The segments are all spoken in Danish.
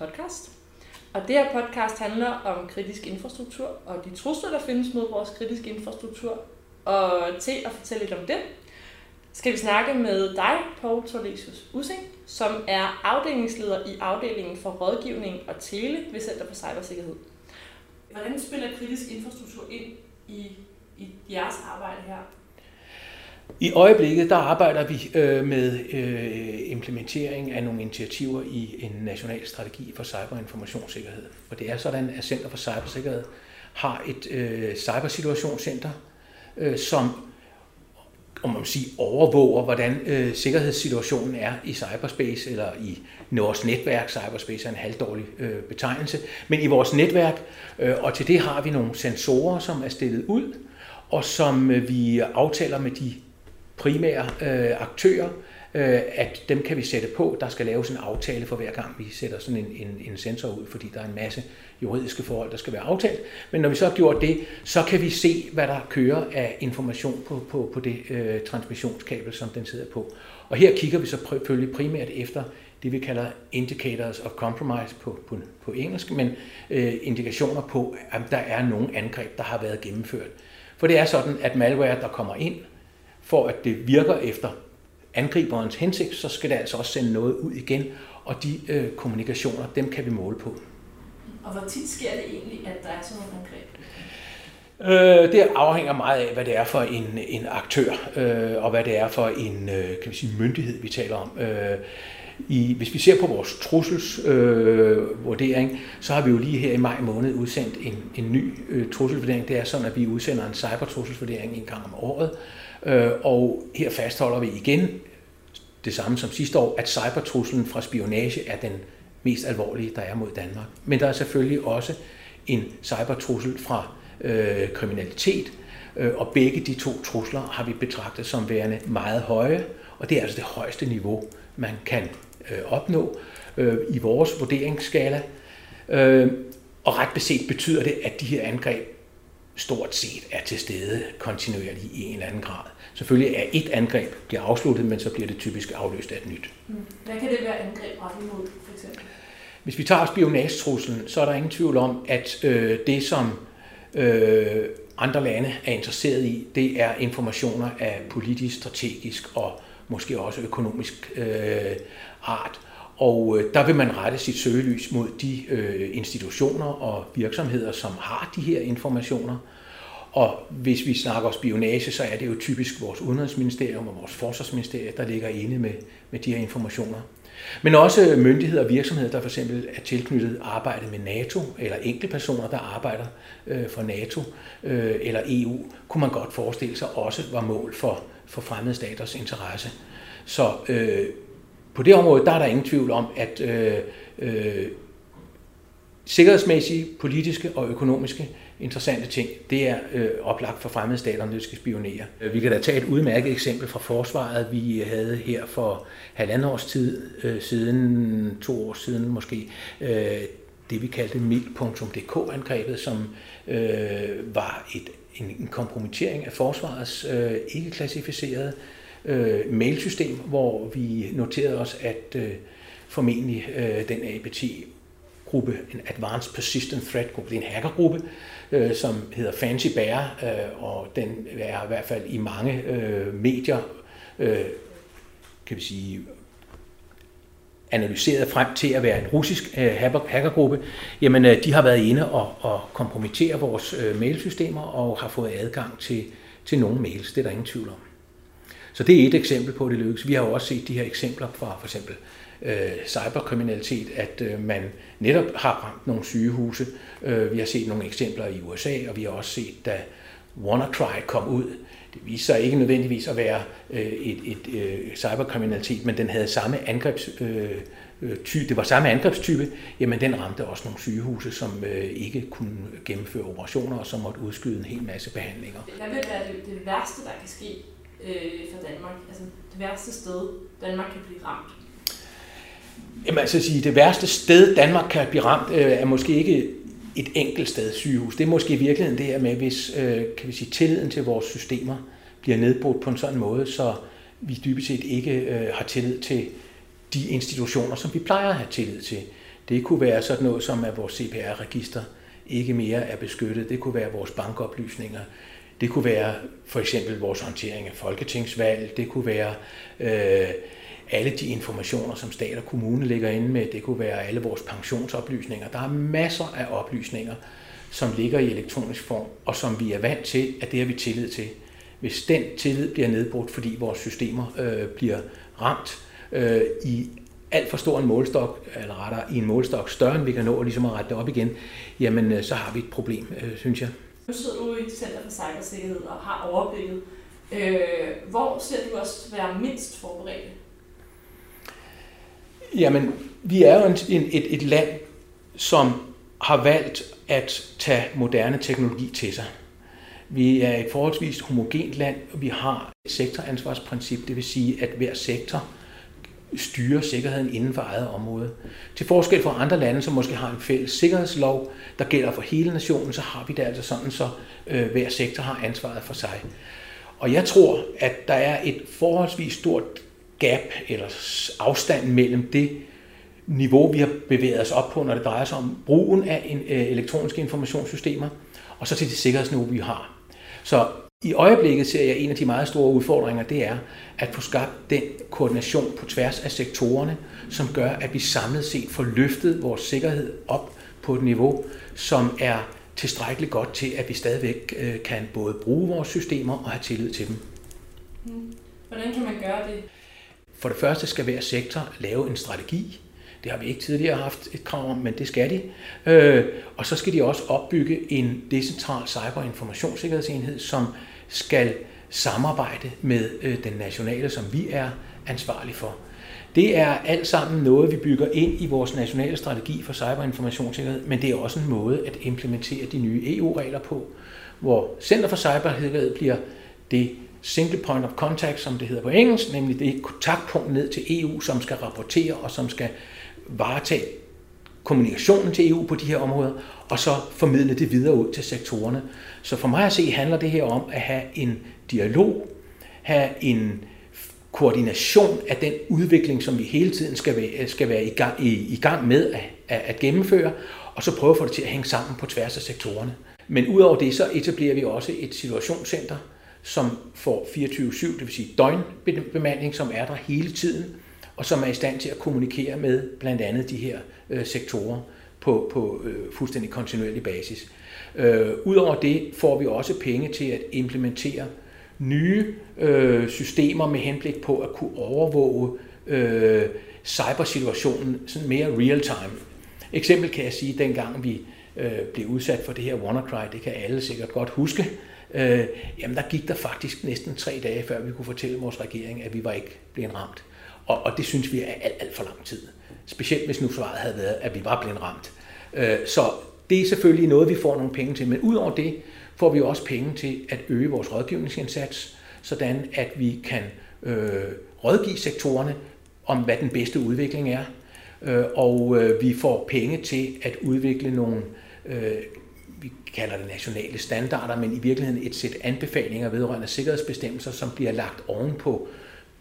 podcast. Og det her podcast handler om kritisk infrastruktur og de trusler, der findes mod vores kritiske infrastruktur. Og til at fortælle lidt om det, skal vi snakke med dig, Paul Torlesius Using, som er afdelingsleder i afdelingen for rådgivning og tele ved Center for Cybersikkerhed. Hvordan spiller kritisk infrastruktur ind i, i jeres arbejde her? I øjeblikket der arbejder vi øh, med øh, implementering af nogle initiativer i en national strategi for cyberinformationssikkerhed. Og det er sådan, at Center for Cybersikkerhed har et øh, cybersituationscenter, øh, som om man sige, overvåger, hvordan øh, sikkerhedssituationen er i cyberspace, eller i vores netværk. Cyberspace er en halvdårlig øh, betegnelse. Men i vores netværk, øh, og til det har vi nogle sensorer, som er stillet ud, og som øh, vi aftaler med de primære øh, aktører, øh, at dem kan vi sætte på. Der skal laves en aftale for hver gang, vi sætter sådan en, en, en sensor ud, fordi der er en masse juridiske forhold, der skal være aftalt. Men når vi så har gjort det, så kan vi se, hvad der kører af information på, på, på det øh, transmissionskabel, som den sidder på. Og her kigger vi så selvfølgelig primært efter det, vi kalder indicators of compromise på, på, på engelsk, men øh, indikationer på, at der er nogle angreb, der har været gennemført. For det er sådan, at malware, der kommer ind, for at det virker efter angriberens hensigt, så skal det altså også sende noget ud igen, og de øh, kommunikationer, dem kan vi måle på. Og hvor tit sker det egentlig, at der er sådan nogle angreb? Øh, det afhænger meget af, hvad det er for en, en aktør, øh, og hvad det er for en øh, kan vi sige, myndighed, vi taler om. Øh, i, hvis vi ser på vores trusselsvurdering, øh, så har vi jo lige her i maj måned udsendt en, en ny øh, trusselsvurdering. Det er sådan, at vi udsender en cybertrusselsvurdering en gang om året, øh, Øh, og her fastholder vi igen det samme som sidste år, at cybertruslen fra spionage er den mest alvorlige, der er mod Danmark. Men der er selvfølgelig også en cybertrussel fra øh, kriminalitet, øh, og begge de to trusler har vi betragtet som værende meget høje, og det er altså det højeste niveau, man kan øh, opnå øh, i vores vurderingsskala. Øh, og ret beset betyder det, at de her angreb stort set er til stede kontinuerligt i en eller anden grad. Selvfølgelig er et angreb bliver afsluttet, men så bliver det typisk afløst af et nyt. Mm. Hvad kan det være angreb rettet imod, for eksempel? Hvis vi tager spionagetruslen, så er der ingen tvivl om, at øh, det, som øh, andre lande er interesseret i, det er informationer af politisk, strategisk og måske også økonomisk øh, art. Og øh, der vil man rette sit søgelys mod de øh, institutioner og virksomheder, som har de her informationer. Og hvis vi snakker spionage, så er det jo typisk vores udenrigsministerium og vores forsvarsministerium, der ligger inde med, med de her informationer. Men også myndigheder og virksomheder, der for eksempel er tilknyttet arbejde med NATO, eller enkeltpersoner, der arbejder øh, for NATO øh, eller EU, kunne man godt forestille sig også var mål for, for fremmede staters interesse. Så øh, på det område, der er der ingen tvivl om, at øh, øh, sikkerhedsmæssige, politiske og økonomiske interessante ting, det er øh, oplagt for fremmede stater, når de skal spionere. Vi kan da tage et udmærket eksempel fra forsvaret, vi havde her for halvandet års tid øh, siden, to år siden måske, øh, det vi kaldte mild.dk-angrebet, som øh, var et, en, en kompromittering af forsvarets øh, ikke klassificerede øh, mailsystem, hvor vi noterede os, at øh, formentlig øh, den APT gruppe, en Advanced Persistent Threat gruppe, det er en hackergruppe, øh, som hedder Fancy Bear, øh, og den er i hvert fald i mange øh, medier, øh, kan vi sige, analyseret frem til at være en russisk øh, hackergruppe, jamen øh, de har været inde og, og kompromittere vores øh, mailsystemer og har fået adgang til, til nogle mails. Det er der ingen tvivl om. Så det er et eksempel på, at det lykkes. Vi har jo også set de her eksempler fra for eksempel øh, cyberkriminalitet, at øh, man netop har ramt nogle sygehuse. Øh, vi har set nogle eksempler i USA, og vi har også set, da WannaCry kom ud, det viste sig ikke nødvendigvis at være øh, et, et øh, cyberkriminalitet, men den havde samme angrebs, øh, øh, ty, det var samme angrebstype, jamen den ramte også nogle sygehuse, som øh, ikke kunne gennemføre operationer og som måtte udskyde en hel masse behandlinger. Hvad vil være det, det værste, der kan ske øh, for Danmark? Altså det værste sted, Danmark kan blive ramt? Jamen altså sige, det værste sted, Danmark kan blive ramt, øh, er måske ikke et enkelt sted sygehus. Det er måske i virkeligheden det her med, hvis øh, kan vi sige, tilliden til vores systemer bliver nedbrudt på en sådan måde, så vi dybest set ikke øh, har tillid til de institutioner, som vi plejer at have tillid til. Det kunne være sådan noget som, at vores CPR-register ikke mere er beskyttet. Det kunne være vores bankoplysninger. Det kunne være for eksempel vores håndtering af folketingsvalg. Det kunne være øh, alle de informationer, som stat og kommune ligger inde med. Det kunne være alle vores pensionsoplysninger. Der er masser af oplysninger, som ligger i elektronisk form, og som vi er vant til, at det har vi tillid til. Hvis den tillid bliver nedbrudt, fordi vores systemer øh, bliver ramt øh, i alt for stor en målstok, eller rettere i en målstok større, end vi kan nå ligesom at rette det op igen, jamen øh, så har vi et problem, øh, synes jeg. Nu sidder du i Center for Cybersikkerhed og har overblikket. Øh, hvor ser du os være mindst forberedt? Jamen, vi er jo en, en, et, et land, som har valgt at tage moderne teknologi til sig. Vi er et forholdsvis homogent land, og vi har et sektoransvarsprincip, det vil sige, at hver sektor styrer sikkerheden inden for eget område. Til forskel fra andre lande, som måske har en fælles sikkerhedslov, der gælder for hele nationen, så har vi det altså sådan, så øh, hver sektor har ansvaret for sig. Og jeg tror, at der er et forholdsvis stort gap eller afstand mellem det niveau, vi har bevæget os op på, når det drejer sig om brugen af en, øh, elektroniske informationssystemer, og så til det sikkerhedsniveau, vi har. Så i øjeblikket ser jeg en af de meget store udfordringer, det er at få skabt den koordination på tværs af sektorerne, som gør, at vi samlet set får løftet vores sikkerhed op på et niveau, som er tilstrækkeligt godt til, at vi stadigvæk øh, kan både bruge vores systemer og have tillid til dem. Mm. Hvordan kan man gøre det? For det første skal hver sektor lave en strategi. Det har vi ikke tidligere haft et krav om, men det skal de. Øh, og så skal de også opbygge en decentral cyberinformationssikkerhedsenhed, som skal samarbejde med øh, den nationale, som vi er ansvarlig for. Det er alt sammen noget, vi bygger ind i vores nationale strategi for cyberinformationssikkerhed, men det er også en måde at implementere de nye EU-regler på, hvor Center for Cybersikkerhed bliver det single point of contact, som det hedder på engelsk, nemlig det kontaktpunkt ned til EU, som skal rapportere og som skal varetage kommunikationen til EU på de her områder, og så formidle det videre ud til sektorerne. Så for mig at se handler det her om at have en dialog, have en koordination af den udvikling, som vi hele tiden skal være, skal være i, gang, i, i gang med at, at, at gennemføre, og så prøve at få det til at hænge sammen på tværs af sektorerne. Men udover det, så etablerer vi også et situationscenter, som får 24-7, det vil sige døgnbemanding, som er der hele tiden, og som er i stand til at kommunikere med blandt andet de her øh, sektorer på, på øh, fuldstændig kontinuerlig basis. Øh, Udover det får vi også penge til at implementere nye øh, systemer med henblik på at kunne overvåge øh, cybersituationen sådan mere real time. Eksempel kan jeg sige, at dengang vi øh, blev udsat for det her WannaCry, det kan alle sikkert godt huske, øh, jamen der gik der faktisk næsten tre dage, før vi kunne fortælle vores regering, at vi var ikke blevet ramt. Og, og det synes vi er alt, alt for lang tid. Specielt hvis nu svaret havde været, at vi var blevet ramt. Øh, så det er selvfølgelig noget, vi får nogle penge til. Men udover det får vi også penge til at øge vores rådgivningsindsats, sådan at vi kan øh, rådgive sektorerne om, hvad den bedste udvikling er. Øh, og øh, vi får penge til at udvikle nogle, øh, vi kalder det nationale standarder, men i virkeligheden et sæt anbefalinger vedrørende sikkerhedsbestemmelser, som bliver lagt ovenpå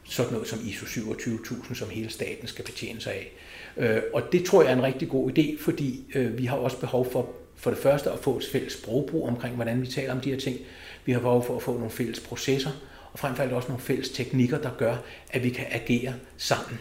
sådan noget som ISO 27000, som hele staten skal betjene sig af. Øh, og det tror jeg er en rigtig god idé, fordi øh, vi har også behov for for det første at få et fælles sprogbrug omkring, hvordan vi taler om de her ting. Vi har behov for at få nogle fælles processer, og frem for alt også nogle fælles teknikker, der gør, at vi kan agere sammen.